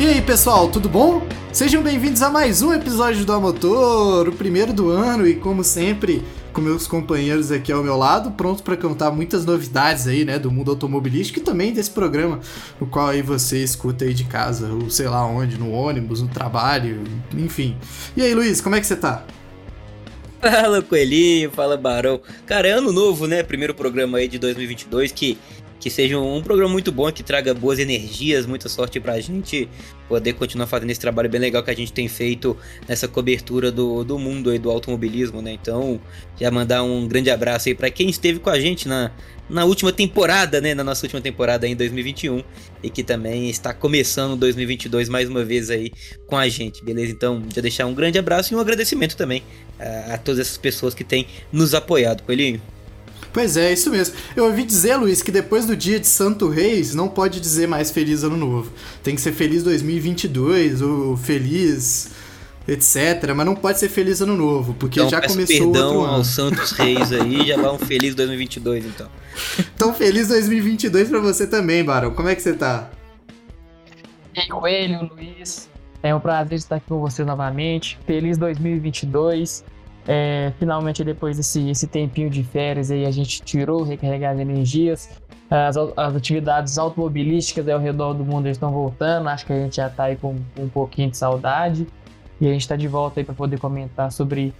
E aí, pessoal, tudo bom? Sejam bem-vindos a mais um episódio do Amotor, o primeiro do ano e como sempre, com meus companheiros aqui ao meu lado, pronto para contar muitas novidades aí, né, do mundo automobilístico e também desse programa, no qual aí você escuta aí de casa, ou sei lá onde, no ônibus, no trabalho, enfim. E aí, Luiz, como é que você tá? Fala, Coelhinho, fala, Barão. Cara, é ano novo, né? Primeiro programa aí de 2022 que que seja um programa muito bom, que traga boas energias, muita sorte pra gente poder continuar fazendo esse trabalho bem legal que a gente tem feito nessa cobertura do, do mundo aí do automobilismo, né? Então, já mandar um grande abraço aí para quem esteve com a gente na, na última temporada, né? Na nossa última temporada em 2021 e que também está começando 2022 mais uma vez aí com a gente, beleza? Então, já deixar um grande abraço e um agradecimento também a, a todas essas pessoas que têm nos apoiado, Coelhinho. Pois é, isso mesmo. Eu ouvi dizer, Luiz, que depois do dia de Santo Reis não pode dizer mais Feliz Ano Novo. Tem que ser Feliz 2022 ou Feliz etc, mas não pode ser Feliz Ano Novo, porque então, já começou perdão outro ano. aos Santos Reis aí, já vai um Feliz 2022 então. então, Feliz 2022 para você também, Barão. Como é que você tá? E aí, Coelho, Luiz. É um prazer estar aqui com você novamente. Feliz 2022. É, finalmente, depois desse esse tempinho de férias, aí, a gente tirou, recarregar as energias. As, as atividades automobilísticas ao redor do mundo estão voltando. Acho que a gente já está aí com, com um pouquinho de saudade. E a gente está de volta aí para poder comentar sobre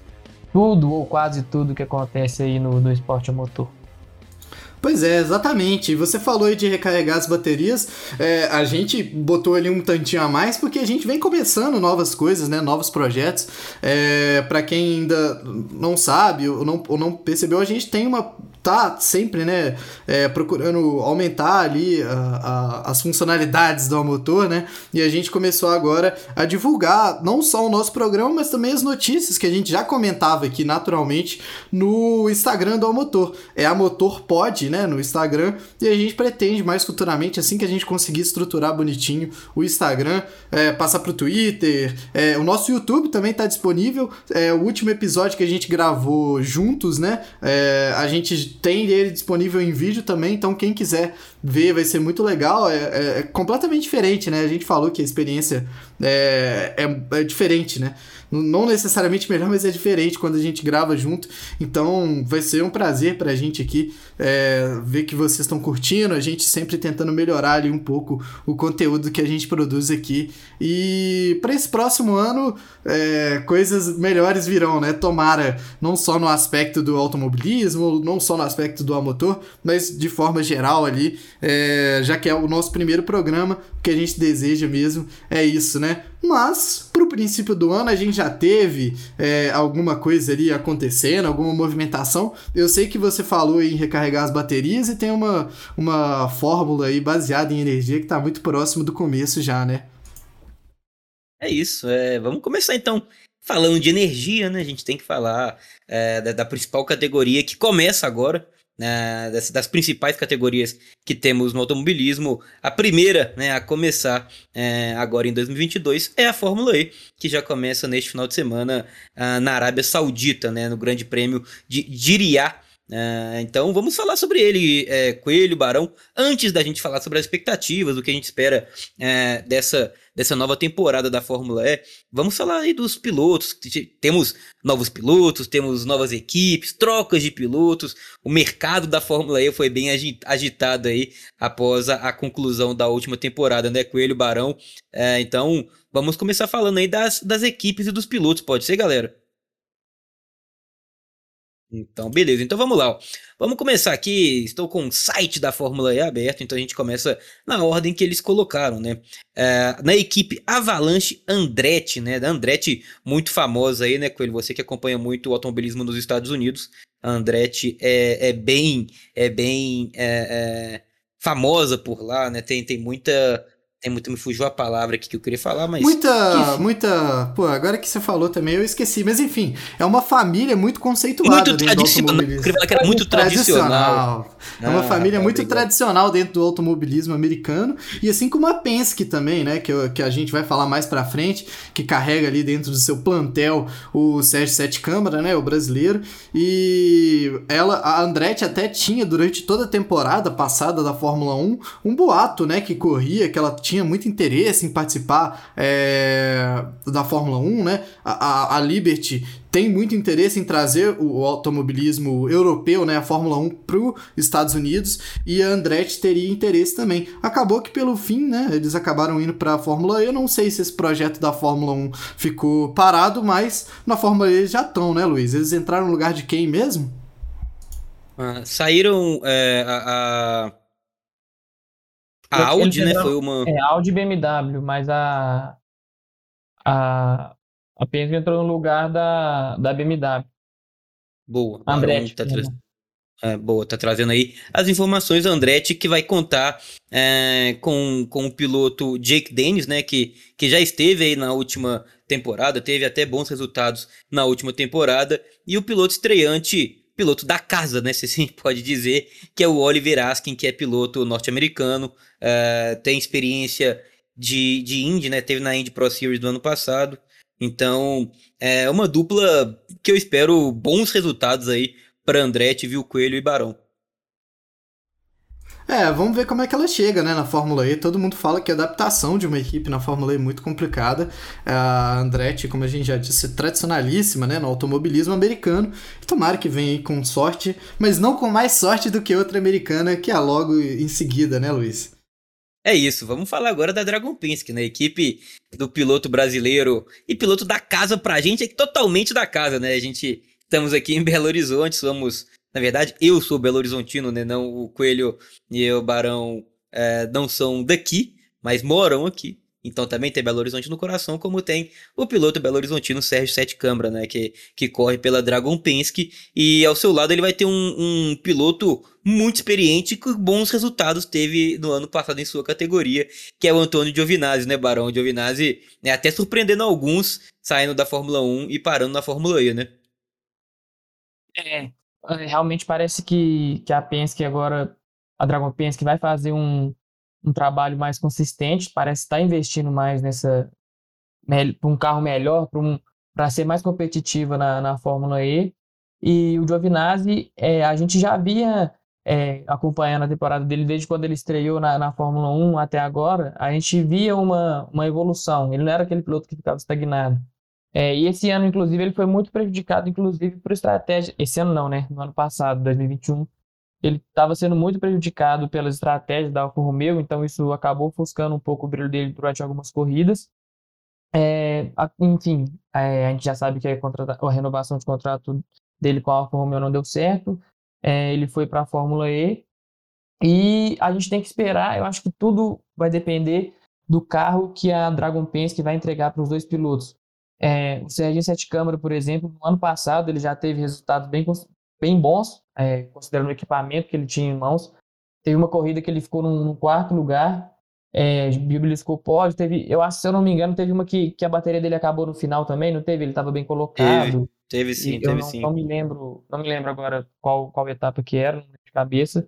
tudo ou quase tudo que acontece aí no, no esporte a motor. Pois é, exatamente. Você falou aí de recarregar as baterias. É, a gente botou ali um tantinho a mais porque a gente vem começando novas coisas, né? Novos projetos. É, para quem ainda não sabe ou não, ou não percebeu, a gente tem uma tá sempre, né, é, procurando aumentar ali a, a, as funcionalidades do motor, né, e a gente começou agora a divulgar não só o nosso programa, mas também as notícias que a gente já comentava aqui naturalmente no Instagram do Motor. É a Motor Pod, né, no Instagram, e a gente pretende mais futuramente, assim que a gente conseguir estruturar bonitinho o Instagram, é, passar pro Twitter, é, o nosso YouTube também tá disponível, é, o último episódio que a gente gravou juntos, né, é, a gente tem ele disponível em vídeo também, então quem quiser ver vai ser muito legal. É, é, é completamente diferente, né? A gente falou que a experiência é, é, é diferente, né? não necessariamente melhor, mas é diferente quando a gente grava junto. Então vai ser um prazer pra gente aqui é, ver que vocês estão curtindo, a gente sempre tentando melhorar ali um pouco o conteúdo que a gente produz aqui. E para esse próximo ano, é, coisas melhores virão, né? Tomara, não só no aspecto do automobilismo, não só no aspecto do motor, mas de forma geral ali, é, já que é o nosso primeiro programa, o que a gente deseja mesmo é isso, né? Mas, pro princípio do ano, a gente já teve é, alguma coisa ali acontecendo, alguma movimentação. Eu sei que você falou em recarregar as baterias e tem uma, uma fórmula aí baseada em energia que está muito próximo do começo já, né? É isso. É, vamos começar então falando de energia, né? A gente tem que falar é, da, da principal categoria que começa agora, né, das, das, principais categorias que temos no automobilismo. A primeira né, a começar é, agora em 2022 é a Fórmula E, que já começa neste final de semana uh, na Arábia Saudita, né, no Grande Prêmio de Diriyah. Uh, então vamos falar sobre ele, é, Coelho, Barão, antes da gente falar sobre as expectativas, o que a gente espera é, dessa, dessa nova temporada da Fórmula E. Vamos falar aí dos pilotos. Temos novos pilotos, temos novas equipes, trocas de pilotos. O mercado da Fórmula E foi bem agitado aí após a, a conclusão da última temporada, né, Coelho, Barão? É, então vamos começar falando aí das, das equipes e dos pilotos, pode ser, galera? Então, beleza. Então vamos lá. Ó. Vamos começar aqui. Estou com o site da Fórmula E aberto, então a gente começa na ordem que eles colocaram, né? É, na equipe Avalanche Andretti, né? Da Andretti, muito famosa aí, né, Coelho? Você que acompanha muito o automobilismo nos Estados Unidos. A Andretti é, é bem, é bem é, é famosa por lá, né? Tem, tem muita é muito, me fugiu a palavra aqui que eu queria falar, mas. Muita. Muita. Pô, agora que você falou também, eu esqueci. Mas enfim, é uma família muito conceituada. Muito tradicional. Eu queria falar que era muito tradicional. tradicional. É uma ah, família tá muito legal. tradicional dentro do automobilismo americano. E assim como a Penske também, né? Que, que a gente vai falar mais pra frente, que carrega ali dentro do seu plantel o Sérgio Sete Câmara, né? O brasileiro. E ela, a Andretti até tinha durante toda a temporada passada da Fórmula 1 um boato, né? Que corria, que ela tinha muito interesse em participar é, da Fórmula 1, né? A, a, a, Liberty tem muito interesse em trazer o, o automobilismo europeu, né? A Fórmula 1 para os Estados Unidos e a Andretti teria interesse também. Acabou que pelo fim, né? Eles acabaram indo para a Fórmula E. Eu não sei se esse projeto da Fórmula 1 ficou parado, mas na Fórmula E eles já estão, né, Luiz? Eles entraram no lugar de quem mesmo? Ah, saíram é, a, a Audi, né? Foi uma. É, Audi e BMW, mas a. A, a Penske entrou no lugar da, da BMW. Boa. Andretti. Tá tra... é, boa, tá trazendo aí as informações Andretti que vai contar é, com, com o piloto Jake Dennis, né? Que, que já esteve aí na última temporada, teve até bons resultados na última temporada. E o piloto estreante piloto da casa, né? Se assim pode dizer, que é o Oliver Askin, que é piloto norte-americano, uh, tem experiência de, de Indy, né? Teve na Indy Pro Series do ano passado. Então, é uma dupla que eu espero bons resultados aí para Andretti, Viu Coelho e Barão. É, vamos ver como é que ela chega, né, na Fórmula E. Todo mundo fala que a adaptação de uma equipe na Fórmula E é muito complicada. A Andretti, como a gente já disse, é tradicionalíssima, né, no automobilismo americano. Tomara que venha aí com sorte, mas não com mais sorte do que outra americana, que é logo em seguida, né, Luiz? É isso, vamos falar agora da Dragon Penske, né? Equipe do piloto brasileiro e piloto da casa pra gente, é totalmente da casa, né? A gente estamos aqui em Belo Horizonte, somos na verdade, eu sou Belo Horizontino, né? Não o Coelho e o Barão é, não são daqui, mas moram aqui. Então também tem Belo Horizonte no coração, como tem o piloto Belo Horizontino Sérgio Sete Câmara, né? Que, que corre pela Dragon Penske. E ao seu lado ele vai ter um, um piloto muito experiente que bons resultados teve no ano passado em sua categoria, que é o Antônio Giovinazzi, né, Barão? Giovinazzi é até surpreendendo alguns saindo da Fórmula 1 e parando na Fórmula E, né? É, realmente parece que, que a Penske agora, a Dragon Penske vai fazer um, um trabalho mais consistente, parece estar investindo mais nessa para um carro melhor, para um, ser mais competitiva na, na Fórmula E. E o Giovinazzi, é, a gente já havia é, acompanhando a temporada dele desde quando ele estreou na, na Fórmula 1 até agora, a gente via uma, uma evolução. Ele não era aquele piloto que ficava estagnado. É, e esse ano, inclusive, ele foi muito prejudicado, inclusive, por estratégia. Esse ano não, né? No ano passado, 2021, ele estava sendo muito prejudicado pelas estratégias da Alfa Romeo, então isso acabou ofuscando um pouco o brilho dele durante algumas corridas. É, enfim, é, a gente já sabe que a, a, renovação de contrato dele com a Alfa Romeo não deu certo. É, ele foi para a Fórmula E e a gente tem que esperar. Eu acho que tudo vai depender do carro que a Dragon Penske vai entregar para os dois pilotos. É, o Serginho Sete Câmara, por exemplo, no ano passado ele já teve resultados bem, bem bons, é, considerando o equipamento que ele tinha em mãos. Teve uma corrida que ele ficou no, quarto lugar, é, beliscou pódio. Teve, eu acho, se eu não me engano, teve uma que, que a bateria dele acabou no final também, não teve? Ele estava bem colocado. Teve, teve sim, teve não, sim. Não me lembro, não me lembro agora qual, qual etapa que era, de cabeça.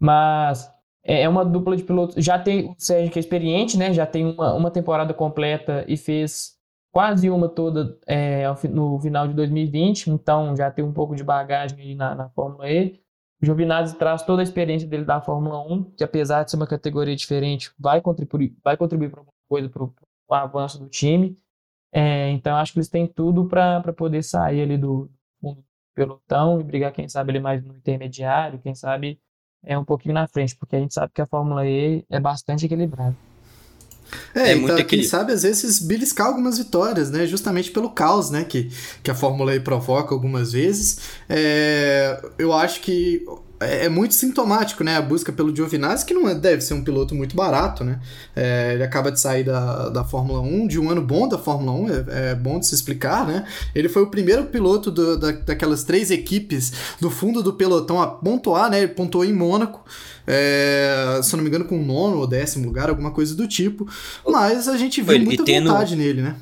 Mas é, é uma dupla de pilotos. Já tem o Sérgio que é experiente, né? Já tem uma, uma temporada completa e fez quase uma toda é, no final de 2020, então já tem um pouco de bagagem aí na, na Fórmula E. O Giovinazzi traz toda a experiência dele da Fórmula 1, que apesar de ser uma categoria diferente, vai contribuir, vai contribuir para alguma coisa para o avanço do time. É, então acho que eles têm tudo para poder sair ali do fundo do pelotão e brigar, quem sabe, ali mais no intermediário, quem sabe é um pouquinho na frente, porque a gente sabe que a Fórmula E é bastante equilibrada. É, é então, quem equilíbrio. sabe às vezes beliscar algumas vitórias, né? Justamente pelo caos, né? Que, que a Fórmula E provoca algumas vezes. É, eu acho que é, é muito sintomático, né? A busca pelo Giovinazzi, que não é, deve ser um piloto muito barato, né? É, ele acaba de sair da, da Fórmula 1, de um ano bom da Fórmula 1, é, é bom de se explicar, né? Ele foi o primeiro piloto do, da, daquelas três equipes do fundo do pelotão a pontuar, né? Ele pontuou em Mônaco. É, se eu não me engano, com o nono ou décimo lugar, alguma coisa do tipo. Mas a gente viu muita tendo, vontade nele, né?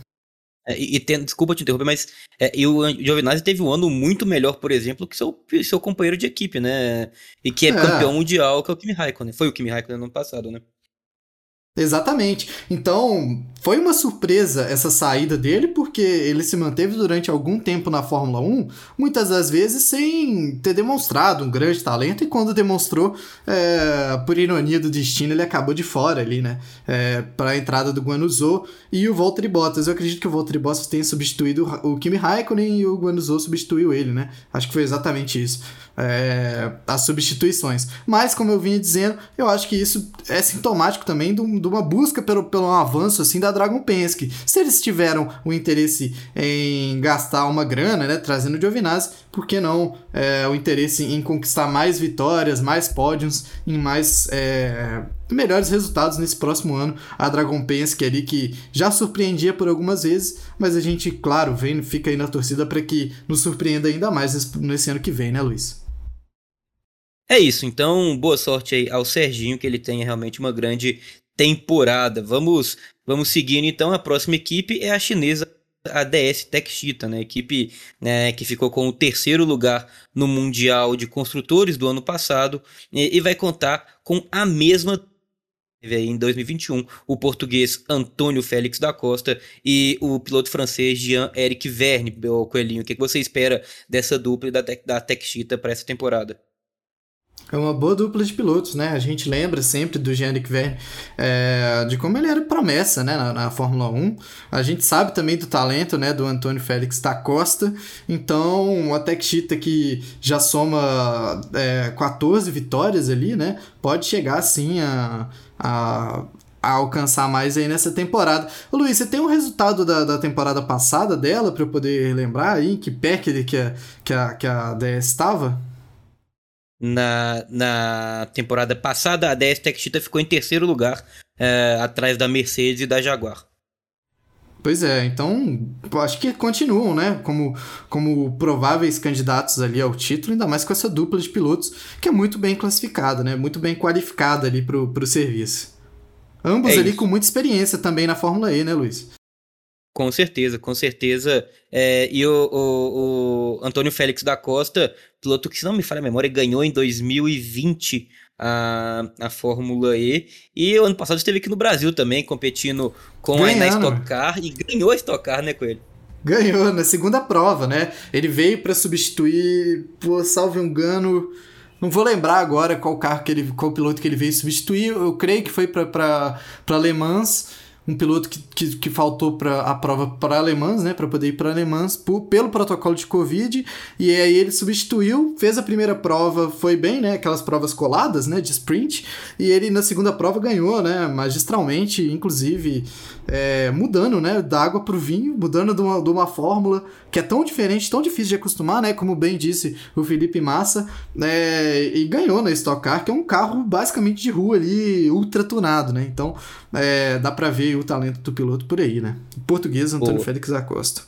É, e, e tem, desculpa te interromper, mas é, e o Giovinazzi teve um ano muito melhor, por exemplo, que seu, seu companheiro de equipe, né? E que é, é. campeão mundial, que é o Kimi Raikkonen. Foi o Kimi Raikkonen no ano passado, né? Exatamente. Então, foi uma surpresa essa saída dele, porque ele se manteve durante algum tempo na Fórmula 1, muitas das vezes sem ter demonstrado um grande talento, e quando demonstrou, é, por ironia do destino, ele acabou de fora ali, né? É, para a entrada do Guanuzou e o Valtteri Bottas. Eu acredito que o Valtteri Bottas tenha substituído o Kimi Raikkonen e o Guanuzou substituiu ele, né? Acho que foi exatamente isso é, as substituições. Mas, como eu vinha dizendo, eu acho que isso é sintomático também de, uma busca pelo, pelo avanço assim da Dragon Penske. Se eles tiveram o interesse em gastar uma grana, né, trazendo o Giovinazzi, por que não é, o interesse em conquistar mais vitórias, mais pódios, em mais é, melhores resultados nesse próximo ano. A Dragon Penske ali que já surpreendia por algumas vezes, mas a gente, claro, vem, fica aí na torcida para que nos surpreenda ainda mais nesse, nesse ano que vem, né, Luiz? É isso, então boa sorte aí ao Serginho, que ele tenha realmente uma grande temporada. Vamos, vamos seguindo então, a próxima equipe é a chinesa a DS Techchita, né, equipe né, que ficou com o terceiro lugar no Mundial de Construtores do ano passado e, e vai contar com a mesma em 2021 o português Antônio Félix da Costa e o piloto francês Jean-Eric Verne, o Coelhinho. O que você espera dessa dupla da, da Techchita para essa temporada? É uma boa dupla de pilotos, né? A gente lembra sempre do Jean-Luc Verne, é, de como ele era promessa, né, na, na, Fórmula 1. A gente sabe também do talento, né, do Antônio Félix da Costa. Então, a Tech Cheetah que já soma é, 14 vitórias ali, né, pode chegar, sim, a, a, a alcançar mais aí nessa temporada. Ô, Luiz, você tem um resultado da, da temporada passada dela para eu poder lembrar aí? Que pé que, que, a, que, a, que a DS estava? Na, na temporada passada, a DS Tech Cheetah ficou em terceiro lugar, é, atrás da Mercedes e da Jaguar. Pois é, então acho que continuam, né? Como, como prováveis candidatos ali ao título, ainda mais com essa dupla de pilotos que é muito bem classificada, né? Muito bem qualificada ali pro, pro serviço. Ambos é ali com muita experiência também na Fórmula E, né, Luiz? Com certeza, com certeza. É, e o, o, o, Antônio Félix da Costa, piloto que, se não me falha a memória, ganhou em 2020 a, a Fórmula E. E o ano passado esteve aqui no Brasil também, competindo com Ganhando. a Stock Car e ganhou a Stock Car, né, com ele? Ganhou na segunda prova, né? Ele veio para substituir, por salvo engano, não vou lembrar agora qual carro que ele, qual piloto que ele veio substituir. Eu creio que foi para Le Mans um piloto que, que, que faltou para a prova para alemãs, né, para poder ir para alemãs por, pelo protocolo de Covid, e aí ele substituiu, fez a primeira prova, foi bem, né, aquelas provas coladas, né, de sprint, e ele na segunda prova ganhou, né, magistralmente, inclusive é, mudando, né, da água para o vinho, mudando de uma, de uma fórmula que é tão diferente, tão difícil de acostumar, né, como bem disse o Felipe Massa, né, e ganhou na Stock Car, que é um carro basicamente de rua ali, ultra tunado, né, então é, dá para ver o talento do piloto por aí, né? O português Antônio Boa. Félix Acosta.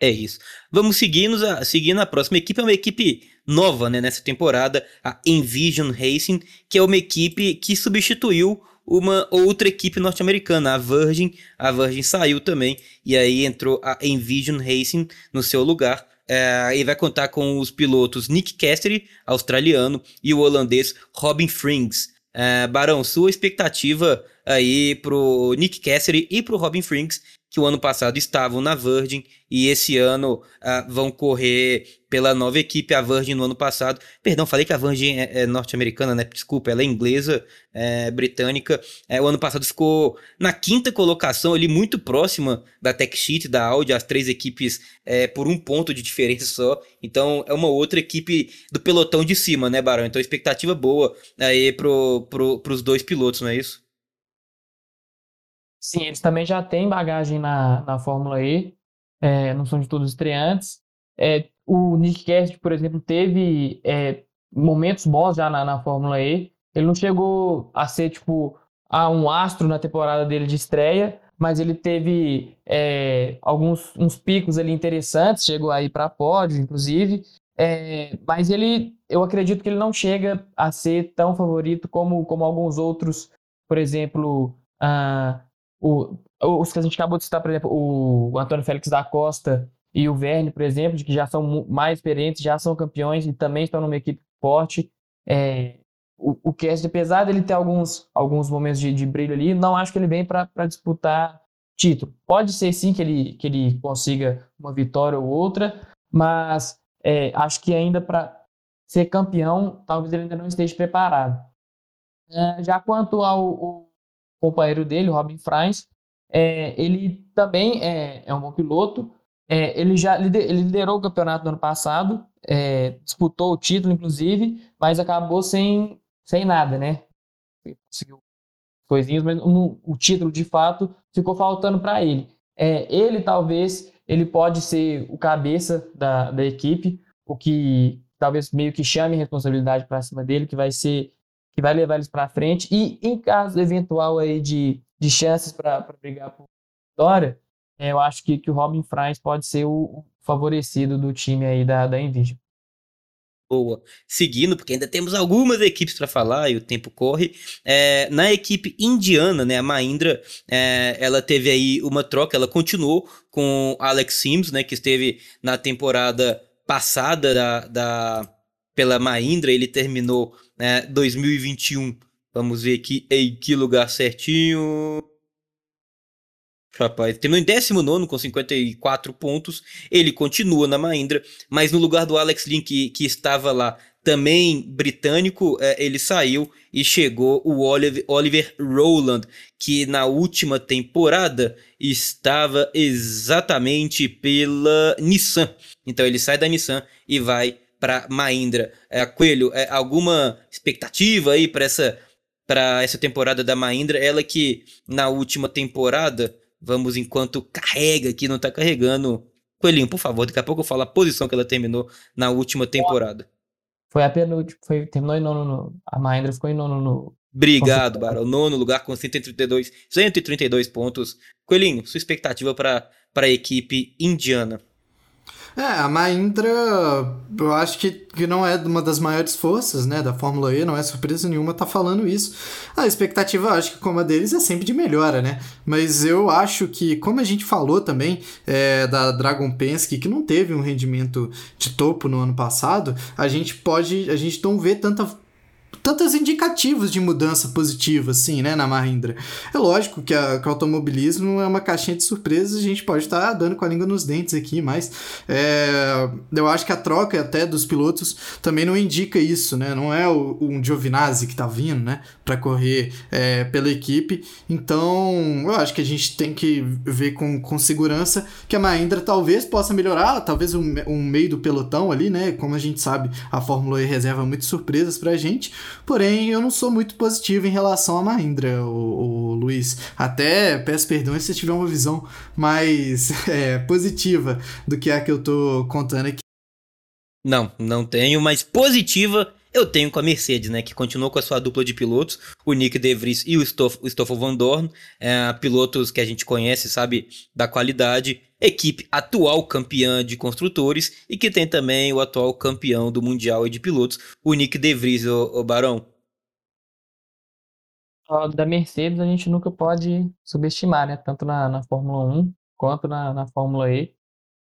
É isso. Vamos seguindo a, seguindo a próxima equipe, é uma equipe nova né, nessa temporada, a Envision Racing, que é uma equipe que substituiu uma outra equipe norte-americana, a Virgin. A Virgin saiu também, e aí entrou a Envision Racing no seu lugar. É, e vai contar com os pilotos Nick Cassidy, australiano, e o holandês Robin Frings. É, Barão, sua expectativa aí pro Nick Cassidy e pro Robin Frings, que o ano passado estavam na Virgin e esse ano uh, vão correr pela nova equipe, a Virgin no ano passado. Perdão, falei que a Virgin é, é norte-americana, né? Desculpa, ela é inglesa, é, britânica. É, o ano passado ficou na quinta colocação, ali muito próxima da Tech Sheet, da Audi, as três equipes é, por um ponto de diferença só. Então é uma outra equipe do pelotão de cima, né, Barão? Então expectativa boa aí pro, pro, pros dois pilotos, não é isso? Sim, eles também já têm bagagem na, na Fórmula E, é, não são de todos estreantes. É, o Nick Cassidy, por exemplo, teve é, momentos bons já na, na Fórmula E. Ele não chegou a ser, tipo, a um astro na temporada dele de estreia, mas ele teve é, alguns uns picos ali interessantes, chegou aí para pódio, inclusive. É, mas ele, eu acredito que ele não chega a ser tão favorito como, como alguns outros, por exemplo, uh, o, os que a gente acabou de citar, por exemplo, o Antônio Félix da Costa e o Verne, por exemplo, que já são mais experientes, já são campeões e também estão numa equipe forte. É, o, o Cast, apesar dele ter alguns, alguns momentos de, de brilho ali, não acho que ele vem para disputar título. Pode ser sim que ele, que ele consiga uma vitória ou outra, mas é, acho que ainda para ser campeão, talvez ele ainda não esteja preparado. É, já quanto ao, companheiro dele, Robin Franz, é, ele também é, é, um bom piloto. É, ele já ele liderou o campeonato no ano passado, é, disputou o título, inclusive, mas acabou sem, sem nada, né? Conseguiu coisinhas, mas no, o título de fato ficou faltando para ele. É, ele talvez ele pode ser o cabeça da, da equipe, o que talvez meio que chame responsabilidade para cima dele, que vai ser que vai levar eles para frente e em caso eventual aí de, de chances para brigar por vitória, eu acho que, que o Robin Franz pode ser o, favorecido do time aí da, da Nvidia boa. Seguindo, porque ainda temos algumas equipes para falar e o tempo corre. É, na equipe indiana, né, a Mahindra, é, ela teve aí uma troca, ela continuou com Alex Sims, né, que esteve na temporada passada da, da pela Mahindra, ele terminou né, 2021. Vamos ver aqui em que lugar certinho. Rapaz, terminou em 19 com 54 pontos. Ele continua na Mahindra, mas no lugar do Alex Lin, que, que estava lá, também britânico, é, ele saiu e chegou o Oliver, Oliver Rowland, que na última temporada estava exatamente pela Nissan. Então ele sai da Nissan e vai para Mahindra. É, Coelho, é, alguma expectativa aí para essa para essa temporada da Mahindra? Ela que na última temporada Vamos enquanto carrega aqui, não tá carregando. Coelhinho, por favor, daqui a pouco eu falo a posição que ela terminou na última temporada. Foi a penúltima, foi, terminou em nono no, A Mahendra ficou em nono no. Obrigado, Barão. Nono lugar com 132, 132 pontos. Coelhinho, sua expectativa para a equipe indiana? É, a Mahindra, eu acho que, que não é uma das maiores forças, né, da Fórmula E, não é surpresa nenhuma tá falando isso. A expectativa, acho que como a deles, é sempre de melhora, né? Mas eu acho que, como a gente falou também é, da Dragon Penske, que não teve um rendimento de topo no ano passado, a gente pode, a gente não vê tanta tantos indicativos de mudança positiva, assim, né, na Mahindra. É lógico que, a, que o automobilismo é uma caixinha de surpresas, a gente pode estar tá dando com a língua nos dentes aqui, mas é, eu acho que a troca até dos pilotos também não indica isso, né? Não é o, um Giovinazzi que tá vindo, né, para correr é, pela equipe. Então, eu acho que a gente tem que ver com, com segurança que a Mahindra talvez possa melhorar, talvez um, um meio do pelotão ali, né? Como a gente sabe, a Fórmula E reserva muitas surpresas pra gente. Porém, eu não sou muito positivo em relação a Mahindra, o, o Luiz. Até peço perdão se tiver uma visão mais é, positiva do que a que eu tô contando aqui. Não, não tenho, mas positiva eu tenho com a Mercedes, né, que continuou com a sua dupla de pilotos, o Nick De Vries e o, Stoff, o Stoffel Van Dorn, é, pilotos que a gente conhece, sabe, da qualidade, equipe atual campeã de construtores e que tem também o atual campeão do Mundial de pilotos, o Nick De Vries, o, o Barão. Da Mercedes a gente nunca pode subestimar, né, tanto na, na Fórmula 1 quanto na, na Fórmula E.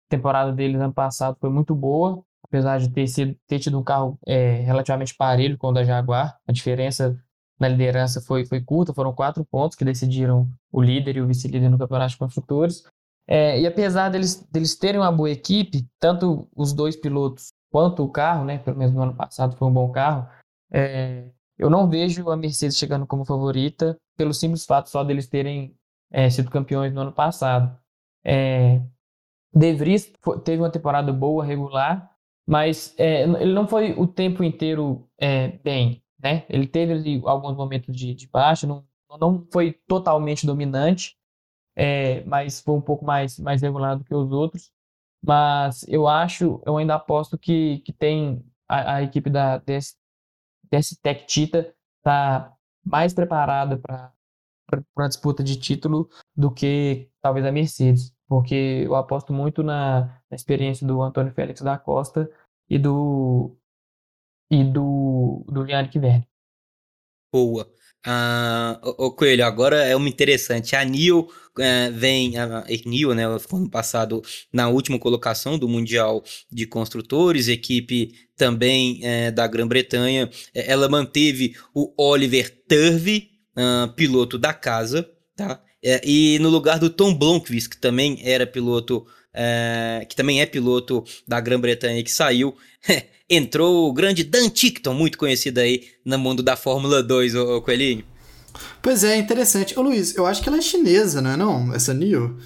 A temporada deles ano passado foi muito boa, apesar de ter, sido, ter tido um carro é, relativamente parelho com o da Jaguar, a diferença na liderança foi, foi curta, foram quatro pontos que decidiram o líder e o vice-líder no Campeonato de Construtores. É, e apesar deles, deles terem uma boa equipe, tanto os dois pilotos quanto o carro, né, pelo menos no ano passado foi um bom carro, é, eu não vejo a Mercedes chegando como favorita pelo simples fato só deles terem é, sido campeões no ano passado. É, De Vries teve uma temporada boa, regular, mas é, ele não foi o tempo inteiro é, bem, né? Ele teve alguns momentos de, de baixa, não, não foi totalmente dominante, é, mas foi um pouco mais, mais regular do que os outros. Mas eu acho, eu ainda aposto que, que tem a, a equipe da DS, Tech Tita tá mais preparada para a disputa de título do que talvez a Mercedes porque eu aposto muito na, na experiência do Antônio Félix da Costa e do e do do Yannick Verne. Boa. Ah, o Coelho, agora é uma interessante. A Nil é, vem, a Nil, né, ficou ano passado na última colocação do Mundial de Construtores, equipe também é, da Grã-Bretanha. É, ela manteve o Oliver Turvey, uh, piloto da casa, tá? É, e no lugar do Tom Blomqvist, que também era piloto, é, que também é piloto da Grã-Bretanha que saiu, entrou o grande Dan Tickton, muito conhecido aí no mundo da Fórmula 2, o, Coelhinho. Pois é, interessante. Ô Luiz, eu acho que ela é chinesa, não é não? Essa Nio?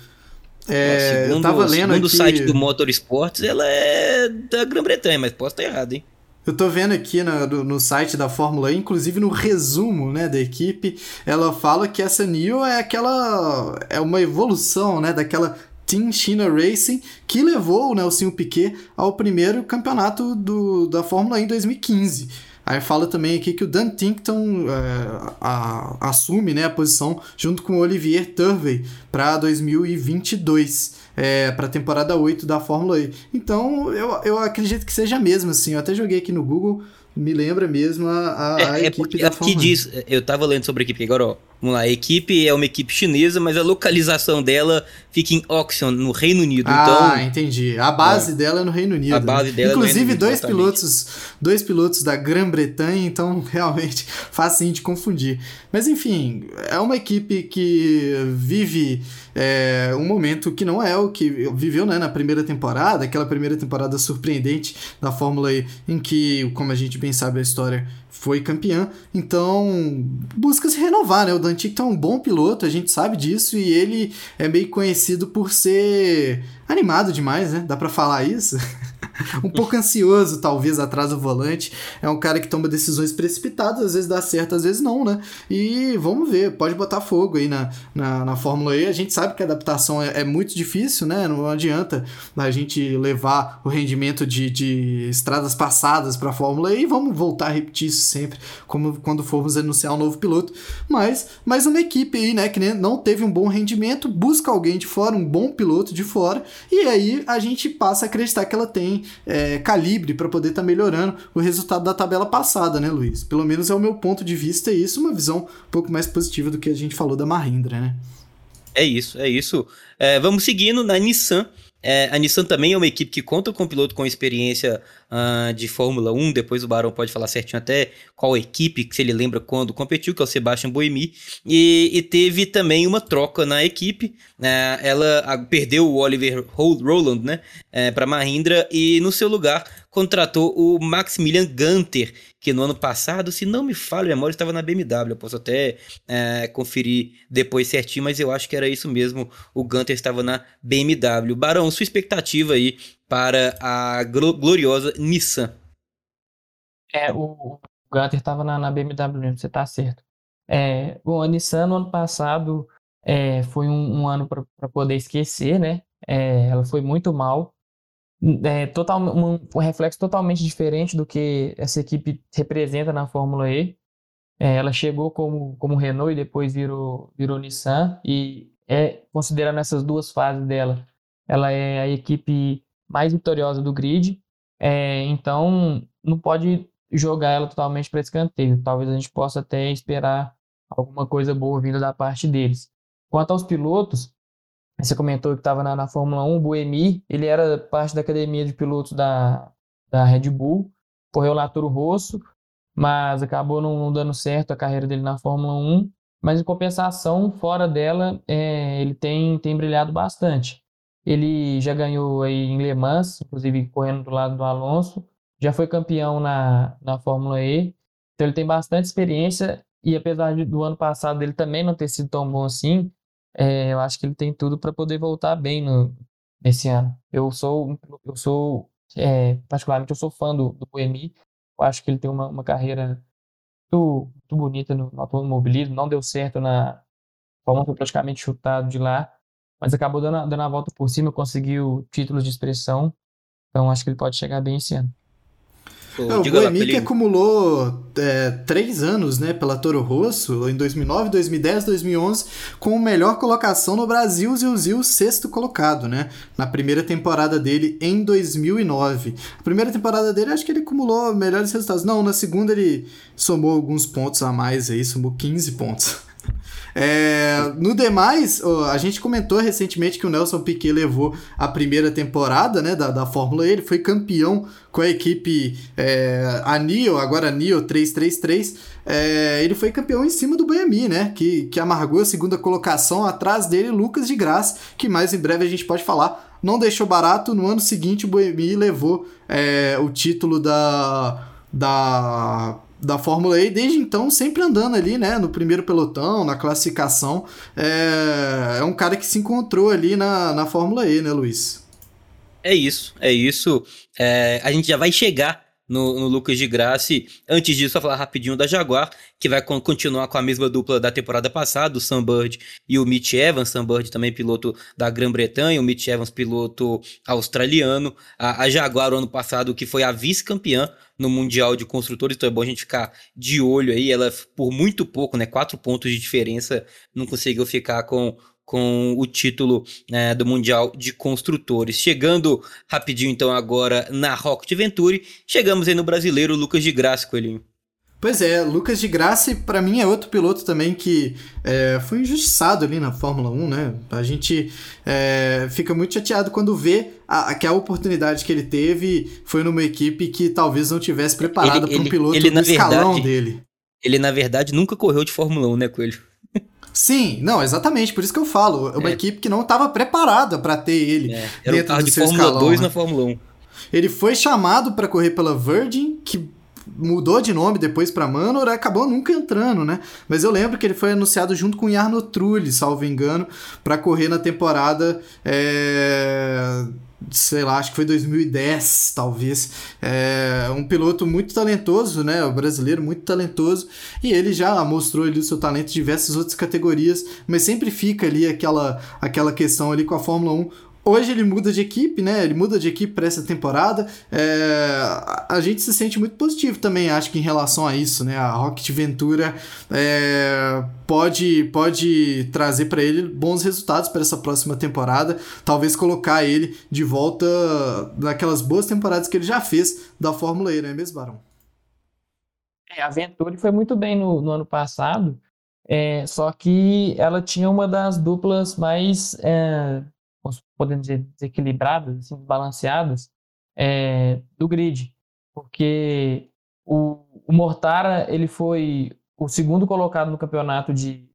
É, segundo, eu tava lendo segundo aqui... o site do Motorsports, ela é da Grã-Bretanha, mas posso estar errado, hein? Eu tô vendo aqui no, no site da Fórmula E, inclusive no resumo né, da equipe, ela fala que essa Nio é aquela. é uma evolução né, daquela Team China Racing, que levou o Nelson Piquet ao primeiro campeonato do, da Fórmula E em 2015. Aí fala também aqui que o Dan Tinkton é, a, assume né, a posição junto com o Olivier Turvey para 2022, é, para a temporada 8 da Fórmula E. Então eu, eu acredito que seja mesmo assim. Eu até joguei aqui no Google, me lembra mesmo a, a, é, a é equipe da é porque Fórmula E. diz, eu tava lendo sobre a equipe agora, ó. Vamos lá, a equipe é uma equipe chinesa, mas a localização dela fica em Oxon, no Reino Unido. Ah, então, entendi. A base é. dela é no Reino Unido. A base né? dela é no Inclusive, Reino Unido, dois exatamente. pilotos, dois pilotos da Grã-Bretanha, então realmente facinho de confundir. Mas enfim, é uma equipe que vive é, um momento que não é o que viveu né, na primeira temporada, aquela primeira temporada surpreendente da Fórmula E, em que, como a gente bem sabe a história, foi campeã. Então, busca se renovar, né? O Dan Tickton é um bom piloto, a gente sabe disso, e ele é meio conhecido por ser animado demais, né? Dá pra falar isso? um pouco ansioso, talvez, atrás do volante. É um cara que toma decisões precipitadas, às vezes dá certo, às vezes não, né? E vamos ver, pode botar fogo aí na, na, na Fórmula E. A gente sabe que a adaptação é, é, muito difícil, né? Não adianta a gente levar o rendimento de, de estradas passadas para a Fórmula E e vamos voltar a repetir isso sempre, como quando formos anunciar um novo piloto. Mas, mais uma equipe aí, né, que não teve um bom rendimento, busca alguém de fora, um bom piloto de fora, e aí a gente passa a acreditar que ela tem é, calibre para poder estar tá melhorando o resultado da tabela passada, né, Luiz? Pelo menos é o meu ponto de vista e isso uma visão um pouco mais positiva do que a gente falou da Mahindra, né? É isso, é isso. É, vamos seguindo na Nissan. É, a Nissan também é uma equipe que conta com um piloto com experiência uh, de Fórmula 1. Depois o Barão pode falar certinho até qual equipe, se ele lembra quando competiu, que é o Sebastian Boemi. E, e teve também uma troca na equipe. Uh, ela perdeu o Oliver Rowland né, uh, para Mahindra e no seu lugar contratou o Maximilian Gunter, que no ano passado, se não me falha a memória, estava na BMW. Eu posso até é, conferir depois certinho, mas eu acho que era isso mesmo. O Gunter estava na BMW. Barão, sua expectativa aí para a gloriosa Nissan? É, o Gunter estava na, na, BMW você está certo. É, bom, a Nissan no ano passado é, foi um, um ano para poder esquecer, né? É, ela foi muito mal é, total, um, um, reflexo totalmente diferente do que essa equipe representa na Fórmula E. É, ela chegou como, como Renault e depois virou, virou Nissan, e é, considerando essas duas fases dela, ela é a equipe mais vitoriosa do grid, é, então não pode jogar ela totalmente para escanteio. Talvez a gente possa até esperar alguma coisa boa vindo da parte deles. Quanto aos pilotos, você comentou que estava na, na, Fórmula 1, o Buemi, ele era parte da academia de pilotos da, da Red Bull, correu lá Toro Rosso, mas acabou não, não, dando certo a carreira dele na Fórmula 1. Mas em compensação, fora dela, é, ele tem, tem brilhado bastante. Ele já ganhou aí em Le Mans, inclusive correndo do lado do Alonso, já foi campeão na, na Fórmula E, então ele tem bastante experiência e apesar do ano passado ele também não ter sido tão bom assim, é, eu acho que ele tem tudo para poder voltar bem no, nesse ano. Eu sou, eu sou é, particularmente, eu sou fã do, do Buemi. Eu acho que ele tem uma, uma carreira muito, muito bonita no, no automobilismo. Não deu certo na forma foi praticamente chutado de lá, mas acabou dando, dando a volta por cima, conseguiu títulos de expressão. Então acho que ele pode chegar bem esse ano. É, o Boemi que acumulou é, três anos né, pela Toro Rosso, em 2009, 2010, 2011, com melhor colocação no Brasil e o sexto colocado, né? Na primeira temporada dele em 2009. A primeira temporada dele, acho que ele acumulou melhores resultados. Não, na segunda ele somou alguns pontos a mais aí, somou 15 pontos. É, no demais, a gente comentou recentemente que o Nelson Piquet levou a primeira temporada né, da, da Fórmula E, ele foi campeão com a equipe é, a NIO, agora a NIO 333. É, ele foi campeão em cima do Boemi, né? Que, que amargou a segunda colocação atrás dele, Lucas de Graça, que mais em breve a gente pode falar. Não deixou barato, no ano seguinte o Boemi levou é, o título da, da da Fórmula E, desde então sempre andando ali, né, no primeiro pelotão, na classificação. É, é um cara que se encontrou ali na, na Fórmula E, né, Luiz? É isso, é isso. É, a gente já vai chegar no, no, Lucas de Graça. Antes disso, só falar rapidinho da Jaguar, que vai continuar com a mesma dupla da temporada passada, o Sam Bird e o Mitch Evans. Sam Bird também piloto da Grã-Bretanha, o Mitch Evans piloto australiano. A, a Jaguar, ano passado, que foi a vice-campeã no Mundial de Construtores, então é bom a gente ficar de olho aí. Ela, por muito pouco, né, quatro pontos de diferença, não conseguiu ficar com com o título né, do Mundial de Construtores. Chegando rapidinho então agora na Rocket Venturi, chegamos aí no brasileiro Lucas de Graça, Coelhinho. Pois é, Lucas de Graça, para mim, é outro piloto também que é, foi injustiçado ali na Fórmula 1, né? A gente é, fica muito chateado quando vê a, que a oportunidade que ele teve foi numa equipe que talvez não tivesse preparada para um piloto ele, do escalão verdade, dele. Ele, na verdade, nunca correu de Fórmula 1, né, Coelho? Sim, não, exatamente, por isso que eu falo. É uma é. equipe que não estava preparada para ter ele. É. Era dentro um carro de Fórmula escalão, 2 né? na Fórmula 1. Ele foi chamado para correr pela Virgin, que mudou de nome depois para Manor, acabou nunca entrando, né? Mas eu lembro que ele foi anunciado junto com Jarno Trulli, salvo engano, para correr na temporada. É sei lá, acho que foi 2010, talvez. É um piloto muito talentoso, né? O brasileiro muito talentoso. E ele já mostrou ali o seu talento em diversas outras categorias, mas sempre fica ali aquela, aquela questão ali com a Fórmula 1. Hoje ele muda de equipe, né? Ele muda de equipe para essa temporada. É... A gente se sente muito positivo também, acho que em relação a isso, né? A Rocket Ventura é... pode, pode trazer para ele bons resultados para essa próxima temporada. Talvez colocar ele de volta naquelas boas temporadas que ele já fez da Fórmula E, não é mesmo, Barão? É, a Venturi foi muito bem no, no ano passado, é, só que ela tinha uma das duplas mais. É podemos dizer, desequilibradas, assim, balanceadas, é, do grid. Porque o, o Mortara ele foi o segundo colocado no campeonato de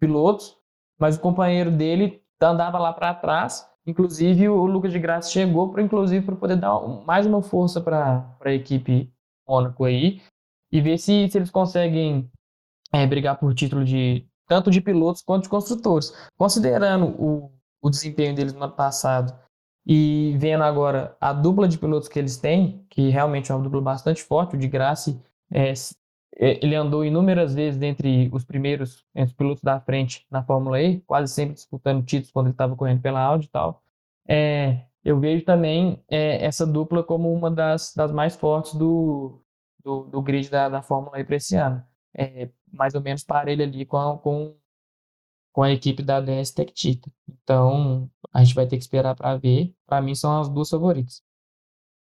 pilotos, mas o companheiro dele andava lá para trás. Inclusive, o Lucas de Graça chegou para inclusive para poder dar mais uma força para a equipe Mônaco aí e ver se, se eles conseguem é, brigar por título de tanto de pilotos quanto de construtores. Considerando o, o desempenho deles no ano passado e vendo agora a dupla de pilotos que eles têm, que realmente é uma dupla bastante forte, o de Graça, é, é, ele andou inúmeras vezes entre os primeiros, entre os pilotos da frente na Fórmula E, quase sempre disputando títulos quando ele estava correndo pela Audi e tal. É, eu vejo também é, essa dupla como uma das, das mais fortes do, do, do grid da, da Fórmula E para esse ano. É, mais ou menos parelho ali com, com com a equipe da DS Tectita. Então, a gente vai ter que esperar para ver. Para mim, são as duas favoritas.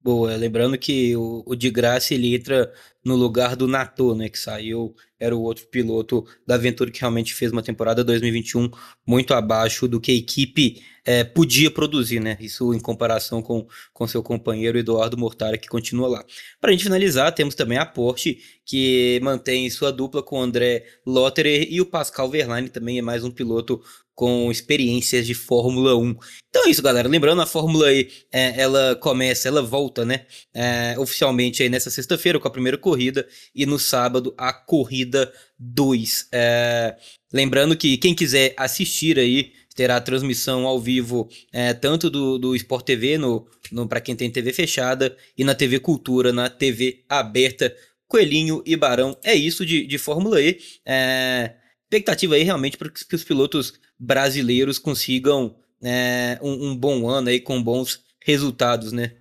Boa, lembrando que o, o de graça ele entra no lugar do Nato, né, que saiu, era o outro piloto da Aventura que realmente fez uma temporada 2021 muito abaixo do que a equipe é, podia produzir, né, isso em comparação com, com seu companheiro Eduardo Mortara, que continua lá. Para a gente finalizar, temos também a Porsche, que mantém sua dupla com o André Lotterer e o Pascal Verlaine, também é mais um piloto com experiências de Fórmula 1. Então é isso, galera. Lembrando, a Fórmula E, é, ela começa, ela volta, né, é, oficialmente aí nessa sexta-feira com a primeira corrida e no sábado a corrida 2. É, lembrando que quem quiser assistir aí, terá transmissão ao vivo é, tanto do, do Sport TV, no, no para quem tem TV fechada, e na TV Cultura, na TV aberta. Coelhinho e Barão, é isso de, de Fórmula E. É, expectativa aí realmente para que os pilotos brasileiros consigam é, um, um, bom ano aí com bons resultados, né?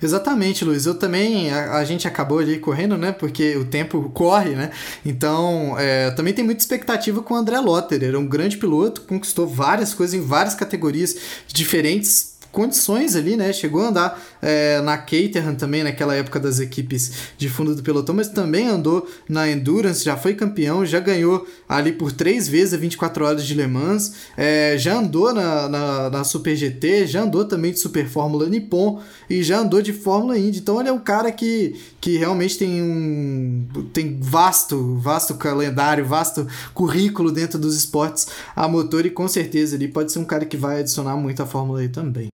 Exatamente, Luiz. Eu também, a, a, gente acabou ali correndo, né? Porque o tempo corre, né? Então, é, também tem muita expectativa com o André Lotter. Era um grande piloto, conquistou várias coisas em várias categorias diferentes condições ali, né? Chegou a andar é, na Caterham também, naquela época das equipes de fundo do pelotão, mas também andou na Endurance, já foi campeão, já ganhou ali por três vezes a 24 horas de Le Mans, é, já andou na, na, na, Super GT, já andou também de Super Fórmula Nippon e já andou de Fórmula Indy. Então ele é um cara que, que realmente tem um tem vasto, vasto calendário, vasto currículo dentro dos esportes a motor e com certeza ele pode ser um cara que vai adicionar muito à Fórmula E também.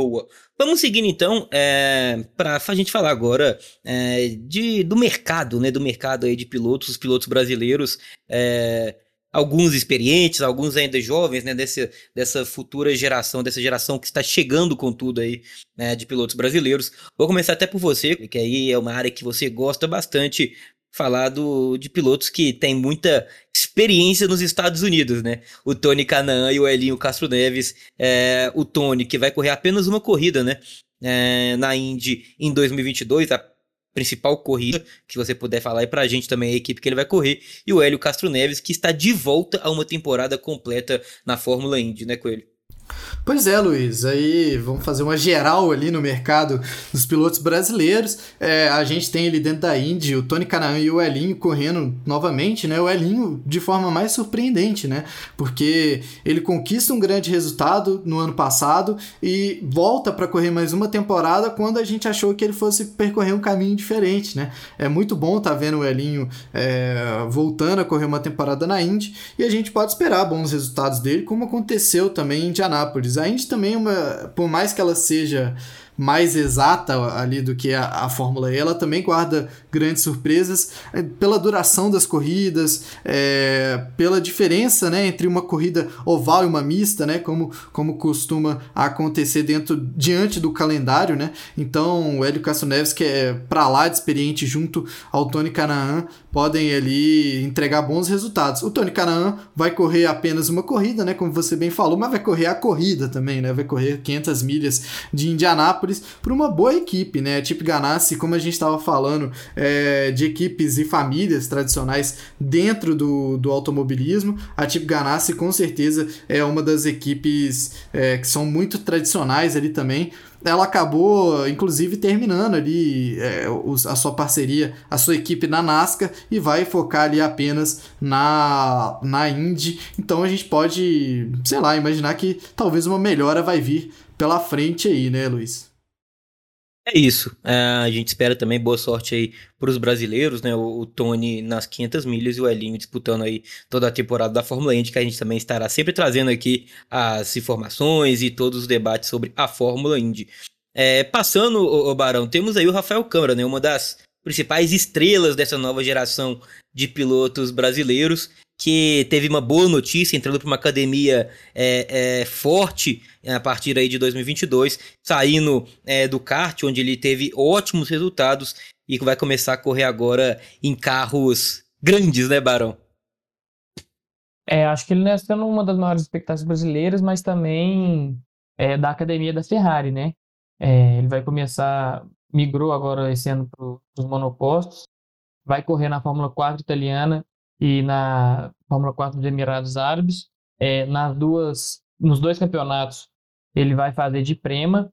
Boa. Vamos seguindo então é, para a gente falar agora é, de, do mercado, né? Do mercado aí de pilotos, os pilotos brasileiros, é, alguns experientes, alguns ainda jovens, né? Desse, dessa futura geração, dessa geração que está chegando com tudo aí, né? De pilotos brasileiros. Vou começar até por você, que aí é uma área que você gosta bastante falar do, de pilotos que têm muita experiência nos Estados Unidos, né? O Tony Canaan e o Elinho Castro Neves. É, o Tony, que vai correr apenas uma corrida, né? É, na Indy em 2022, a principal corrida, que você puder falar aí pra gente também a equipe que ele vai correr. E o Hélio Castro Neves, que está de volta a uma temporada completa na Fórmula Indy, né, Coelho? Pois é, Luiz. Aí vamos fazer uma geral ali no mercado dos pilotos brasileiros. É, a gente tem ali dentro da Indy o Tony Canaan e o Elinho correndo novamente, né? O Elinho de forma mais surpreendente, né? Porque ele conquista um grande resultado no ano passado e volta para correr mais uma temporada quando a gente achou que ele fosse percorrer um caminho diferente, né? É muito bom estar tá vendo o Elinho é, voltando a correr uma temporada na Indy e a gente pode esperar bons resultados dele, como aconteceu também em Indianápolis. A Indy também, é uma, por mais que ela seja mais exata ali do que a, a Fórmula E, ela também guarda grandes surpresas é, pela duração das corridas, é, pela diferença né, entre uma corrida oval e uma mista, né, como, como costuma acontecer dentro diante do calendário. Né? Então, o Hélio Castro Neves, que é para lá de experiente junto ao Tony Canaan, podem ali entregar bons resultados. O Tony Canaan vai correr apenas uma corrida, né, como você bem falou, mas vai correr a corrida também, né? Vai correr 500 milhas de Indianápolis para uma boa equipe, né? Tipo Ganassi, como a gente estava falando, é, de equipes e famílias tradicionais dentro do, do automobilismo, a Tipo Ganassi com certeza é uma das equipes é, que são muito tradicionais ali também ela acabou, inclusive, terminando ali é, a sua parceria, a sua equipe na NASCAR e vai focar ali apenas na, na Indy. Então a gente pode, sei lá, imaginar que talvez uma melhora vai vir pela frente aí, né, Luiz? É isso. É, a gente espera também boa sorte aí para os brasileiros, né? O, o, Tony nas 500 milhas e o Elinho disputando aí toda a temporada da Fórmula Indy, que a gente também estará sempre trazendo aqui as informações e todos os debates sobre a Fórmula Indy. É, passando, o, Barão, temos aí o Rafael Câmara, né? Uma das principais estrelas dessa nova geração de pilotos brasileiros que teve uma boa notícia, entrando para uma academia é, é, forte a partir aí de 2022, saindo é, do kart, onde ele teve ótimos resultados e vai começar a correr agora em carros grandes, né, Barão? É, acho que ele está sendo uma das maiores expectativas brasileiras, mas também é, da academia da Ferrari, né? É, ele vai começar, migrou agora esse ano para os monopostos, vai correr na Fórmula 4 italiana e na Fórmula 4 dos Emirados Árabes. É, nas duas, nos dois campeonatos, ele vai fazer de Prema,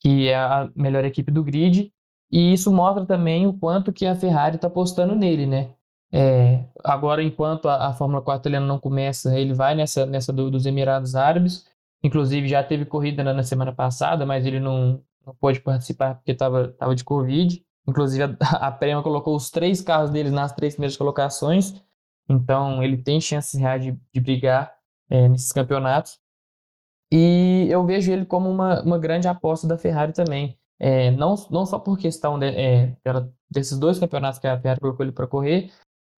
que é a melhor equipe do grid, e isso mostra também o quanto que a Ferrari está apostando nele, né? É, agora, enquanto a, a Fórmula 4 italiana não começa, ele vai nessa, nessa do, dos Emirados Árabes. Inclusive, já teve corrida na, na semana passada, mas ele não, não pôde participar porque estava tava de Covid. Inclusive, a, a Prema colocou os três carros deles nas três primeiras colocações. Então, ele tem chances reais de, de brigar é, nesses campeonatos. E eu vejo ele como uma, uma grande aposta da Ferrari também. É, não, não só por questão de, é, desses dois campeonatos que a Ferrari colocou ele para correr,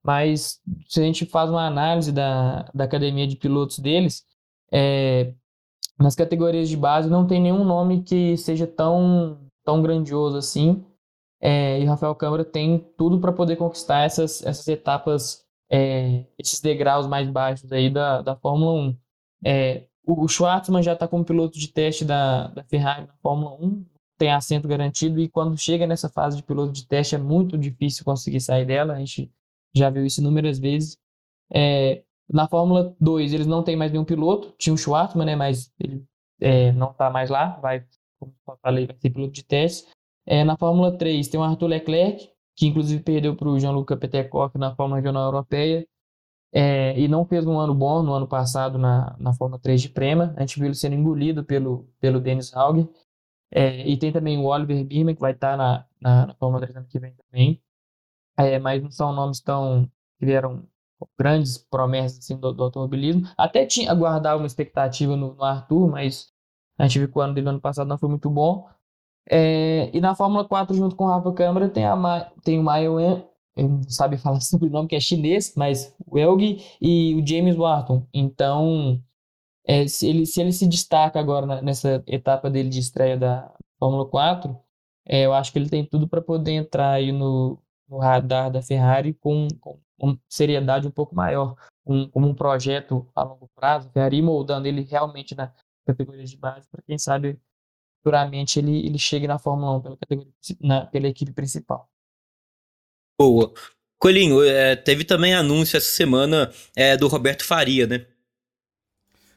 mas se a gente faz uma análise da, da academia de pilotos deles, é, nas categorias de base não tem nenhum nome que seja tão, tão grandioso assim. É, e o Rafael Câmara tem tudo para poder conquistar essas, essas etapas, é, esses degraus mais baixos aí da, da Fórmula 1. É, o, o já está como piloto de teste da, da Ferrari na Fórmula 1, tem assento garantido e quando chega nessa fase de piloto de teste é muito difícil conseguir sair dela. A gente já viu isso inúmeras vezes. É, na Fórmula 2 eles não têm mais nenhum piloto, tinha o Schwartzman, né, mas ele é, não está mais lá, vai, como eu falei, vai ser piloto de teste. É, na Fórmula 3 tem o Arthur Leclerc, que inclusive perdeu para o Jean-Luc Petecock na Fórmula Regional Europeia. É, e não fez um ano bom no ano passado na, na Fórmula 3 de Prema. A gente viu ele sendo engolido pelo, pelo Dennis Hauger. É, e tem também o Oliver Birman, que vai estar na, na, na Fórmula 3 ano que vem também. É, mas não são nomes tão. que vieram grandes promessas assim, do, do, automobilismo. Até tinha aguardar uma expectativa no, no, Arthur, mas a gente viu que o ano dele no ano passado não foi muito bom. É, e na Fórmula 4, junto com o Rafa Câmara, tem, a, tem o Maio eu não sabe falar sobre o nome que é chinês, mas o Elg e o James Wharton. Então, é, se, ele, se ele se destaca agora na, nessa etapa dele de estreia da Fórmula 4, é, eu acho que ele tem tudo para poder entrar aí no, no radar da Ferrari com, com seriedade um pouco maior, como um projeto a longo prazo, a Ferrari moldando ele realmente na categoria de base, para quem sabe futuramente ele, ele chegue na Fórmula 1 pela, categoria, na, pela equipe principal. Boa. Coelhinho, é, teve também anúncio essa semana é, do Roberto Faria, né?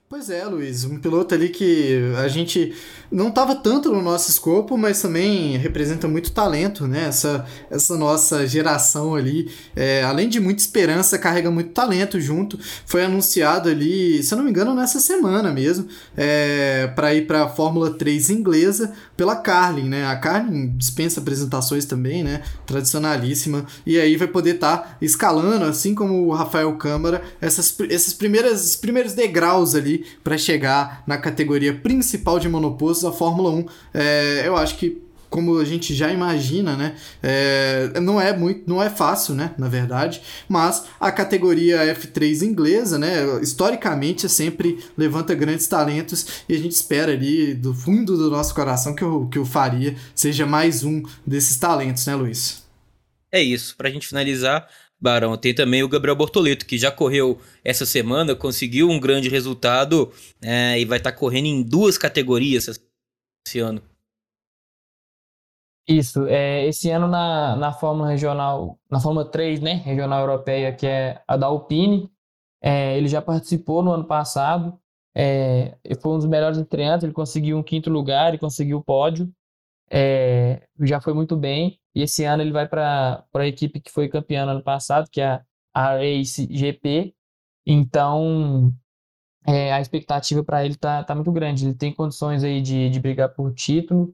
Pois é, Luiz, um piloto ali que a gente não estava tanto no nosso escopo, mas também representa muito talento, né? Essa, essa nossa geração ali, é, além de muita esperança, carrega muito talento junto. Foi anunciado ali, se eu não me engano, nessa semana mesmo, é, para ir para a Fórmula 3 inglesa pela Carlin, né? A Carlin dispensa apresentações também, né? Tradicionalíssima. E aí vai poder estar tá escalando, assim como o Rafael Câmara, essas, esses primeiras, primeiros degraus ali para chegar na categoria principal de monopostos da Fórmula 1. É, eu acho que como a gente já imagina, né? É, não é muito, não é fácil, né? Na verdade, mas a categoria F3 inglesa, né? Historicamente, sempre levanta grandes talentos e a gente espera ali do fundo do nosso coração que o, que o Faria seja mais um desses talentos, né, Luiz? É isso. Para a gente finalizar, Barão. Tem também o Gabriel Bortoleto, que já correu essa semana, conseguiu um grande resultado é, e vai estar tá correndo em duas categorias esse ano. Isso, é, esse ano na, na Fórmula Regional, na Fórmula 3, né, Regional Europeia, que é a da Alpine, é, ele já participou no ano passado, é, foi um dos melhores estreantes, ele conseguiu um quinto lugar e conseguiu o pódio, é, já foi muito bem. E esse ano ele vai para a equipe que foi campeã no ano passado, que é a Race GP. Então, é, a expectativa para ele tá, tá muito grande. Ele tem condições aí de, de brigar por título.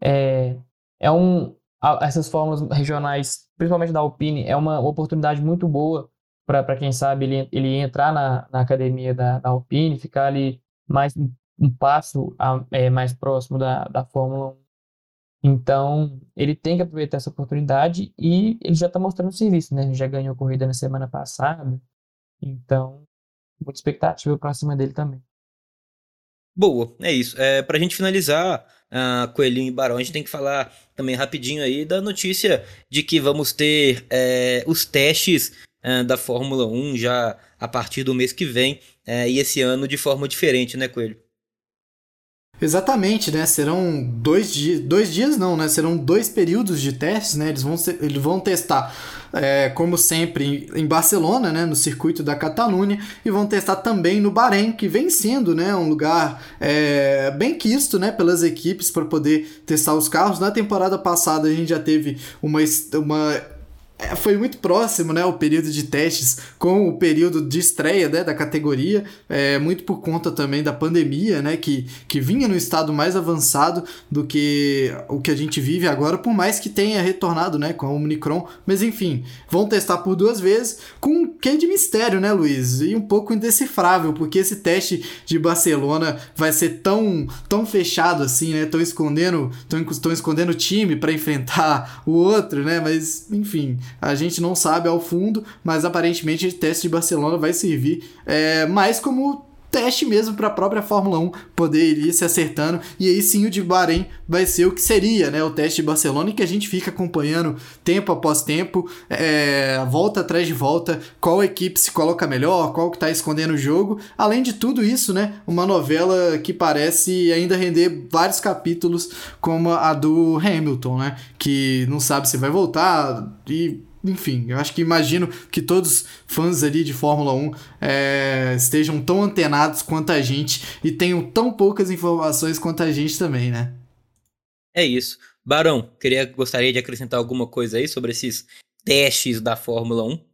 É, é um, essas fórmulas regionais, principalmente da Alpine, é uma oportunidade muito boa para quem sabe ele, ele entrar na, na academia da, da Alpine, ficar ali mais um passo a, é, mais próximo da, da Fórmula 1 então, ele tem que aproveitar essa oportunidade e ele já está mostrando serviço, né? Ele já ganhou corrida na semana passada. Então, muita expectativa para cima dele também. Boa, é isso. É, para a gente finalizar, uh, Coelhinho e Barão, a gente tem que falar também rapidinho aí da notícia de que vamos ter é, os testes uh, da Fórmula 1 já a partir do mês que vem uh, e esse ano de forma diferente, né, Coelho? Exatamente, né? Serão dois dias, dois dias não, né? Serão dois períodos de testes, né? Eles vão, eles vão testar, é, como sempre, em Barcelona, né? No circuito da Catalunha, e vão testar também no Bahrein, que vem sendo, né? Um lugar é, bem quisto, né? Pelas equipes para poder testar os carros. Na temporada passada a gente já teve uma, uma foi muito próximo, né, o período de testes com o período de estreia né, da categoria, é, muito por conta também da pandemia, né, que, que vinha no estado mais avançado do que o que a gente vive agora, por mais que tenha retornado, né, com a Omicron, mas enfim, vão testar por duas vezes com um quê de mistério, né, Luiz? E um pouco indecifrável, porque esse teste de Barcelona vai ser tão, tão fechado assim, né, tão escondendo, tão escondendo o time para enfrentar o outro, né, mas enfim, a gente não sabe ao fundo, mas aparentemente o teste de Barcelona vai servir é, mais como teste mesmo para a própria Fórmula 1 poder ir se acertando. E aí sim o de Bahrein vai ser o que seria, né? O teste de Barcelona, em que a gente fica acompanhando tempo após tempo, é, volta atrás de volta, qual equipe se coloca melhor, qual que tá escondendo o jogo. Além de tudo isso, né? Uma novela que parece ainda render vários capítulos, como a do Hamilton, né? Que não sabe se vai voltar e enfim, eu acho que imagino que todos fãs ali de Fórmula 1 é, estejam tão antenados quanto a gente e tenham tão poucas informações quanto a gente também, né? É isso. Barão, queria, gostaria de acrescentar alguma coisa aí sobre esses testes da Fórmula 1?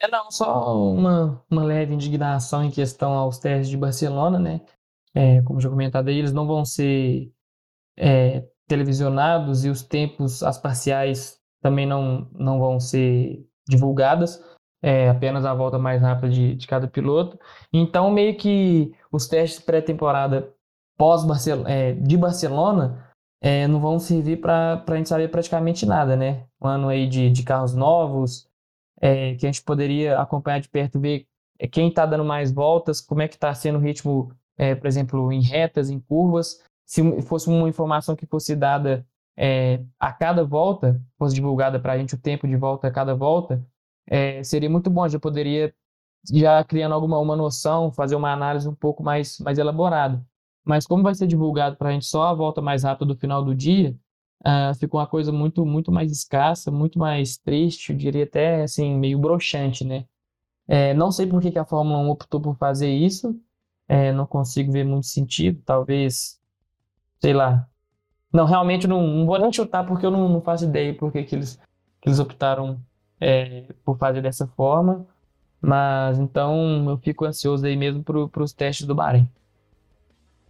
É, não, só uma, uma leve indignação em questão aos testes de Barcelona, né? É, como já comentado aí, eles não vão ser é, televisionados e os tempos, as parciais também não, não vão ser divulgadas, é apenas a volta mais rápida de, de cada piloto. Então, meio que os testes pré-temporada pós -Barcelona, é, de Barcelona é, não vão servir para a gente saber praticamente nada, né? Um ano aí de, de carros novos, é, que a gente poderia acompanhar de perto, ver é, quem está dando mais voltas, como é que está sendo o ritmo, é, por exemplo, em retas, em curvas. Se fosse uma informação que fosse dada é, a cada volta, fosse divulgada para a gente o tempo de volta a cada volta, é, seria muito bom. Já poderia, já criando alguma uma noção, fazer uma análise um pouco mais, mais elaborada. Mas como vai ser divulgado para a gente só a volta mais rápida do final do dia, uh, ficou uma coisa muito, muito mais escassa, muito mais triste, eu diria até assim, meio broxante, né? É, não sei por que, que a Fórmula 1 optou por fazer isso, é, não consigo ver muito sentido, talvez, sei lá, não, realmente não, não vou nem chutar porque eu não, não faço ideia porque que eles, que eles optaram é, por fazer dessa forma. Mas então eu fico ansioso aí mesmo para os testes do Bahrein.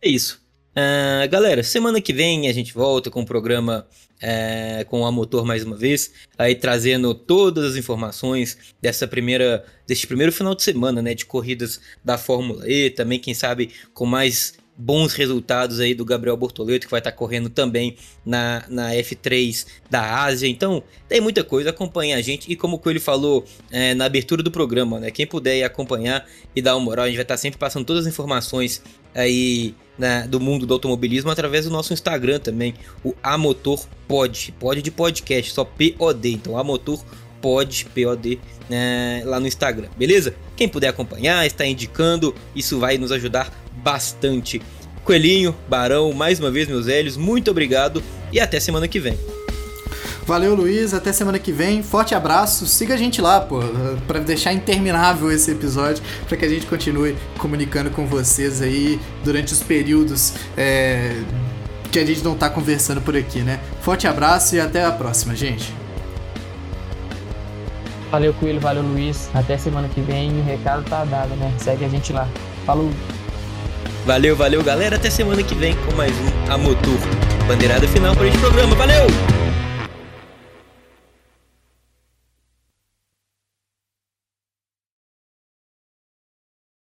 É isso. Uh, galera, semana que vem a gente volta com o programa uh, com a motor mais uma vez, aí trazendo todas as informações dessa primeira, deste primeiro final de semana, né, de corridas da Fórmula E, também quem sabe com mais bons resultados aí do Gabriel Bortoleto, que vai estar tá correndo também na, na F3 da Ásia. Então, tem muita coisa, acompanha a gente. E como o Coelho falou é, na abertura do programa, né? Quem puder acompanhar e dar uma moral, a gente vai estar tá sempre passando todas as informações aí né, do mundo do automobilismo através do nosso Instagram também, o Amotor Pod, pod de podcast, só POD. Então, Amotor Pod, POD, né, lá no Instagram, beleza? Quem puder acompanhar, está indicando, isso vai nos ajudar bastante. Coelhinho, Barão, mais uma vez, meus velhos, muito obrigado e até semana que vem. Valeu, Luiz. Até semana que vem. Forte abraço. Siga a gente lá, pô, para deixar interminável esse episódio, para que a gente continue comunicando com vocês aí durante os períodos é, que a gente não tá conversando por aqui, né? Forte abraço e até a próxima, gente. Valeu, Coelho. Valeu, Luiz. Até semana que vem. O recado tá dado, né? Segue a gente lá. Falou! Valeu, valeu, galera. Até semana que vem com mais um A Motor. Bandeirada final para este programa. Valeu!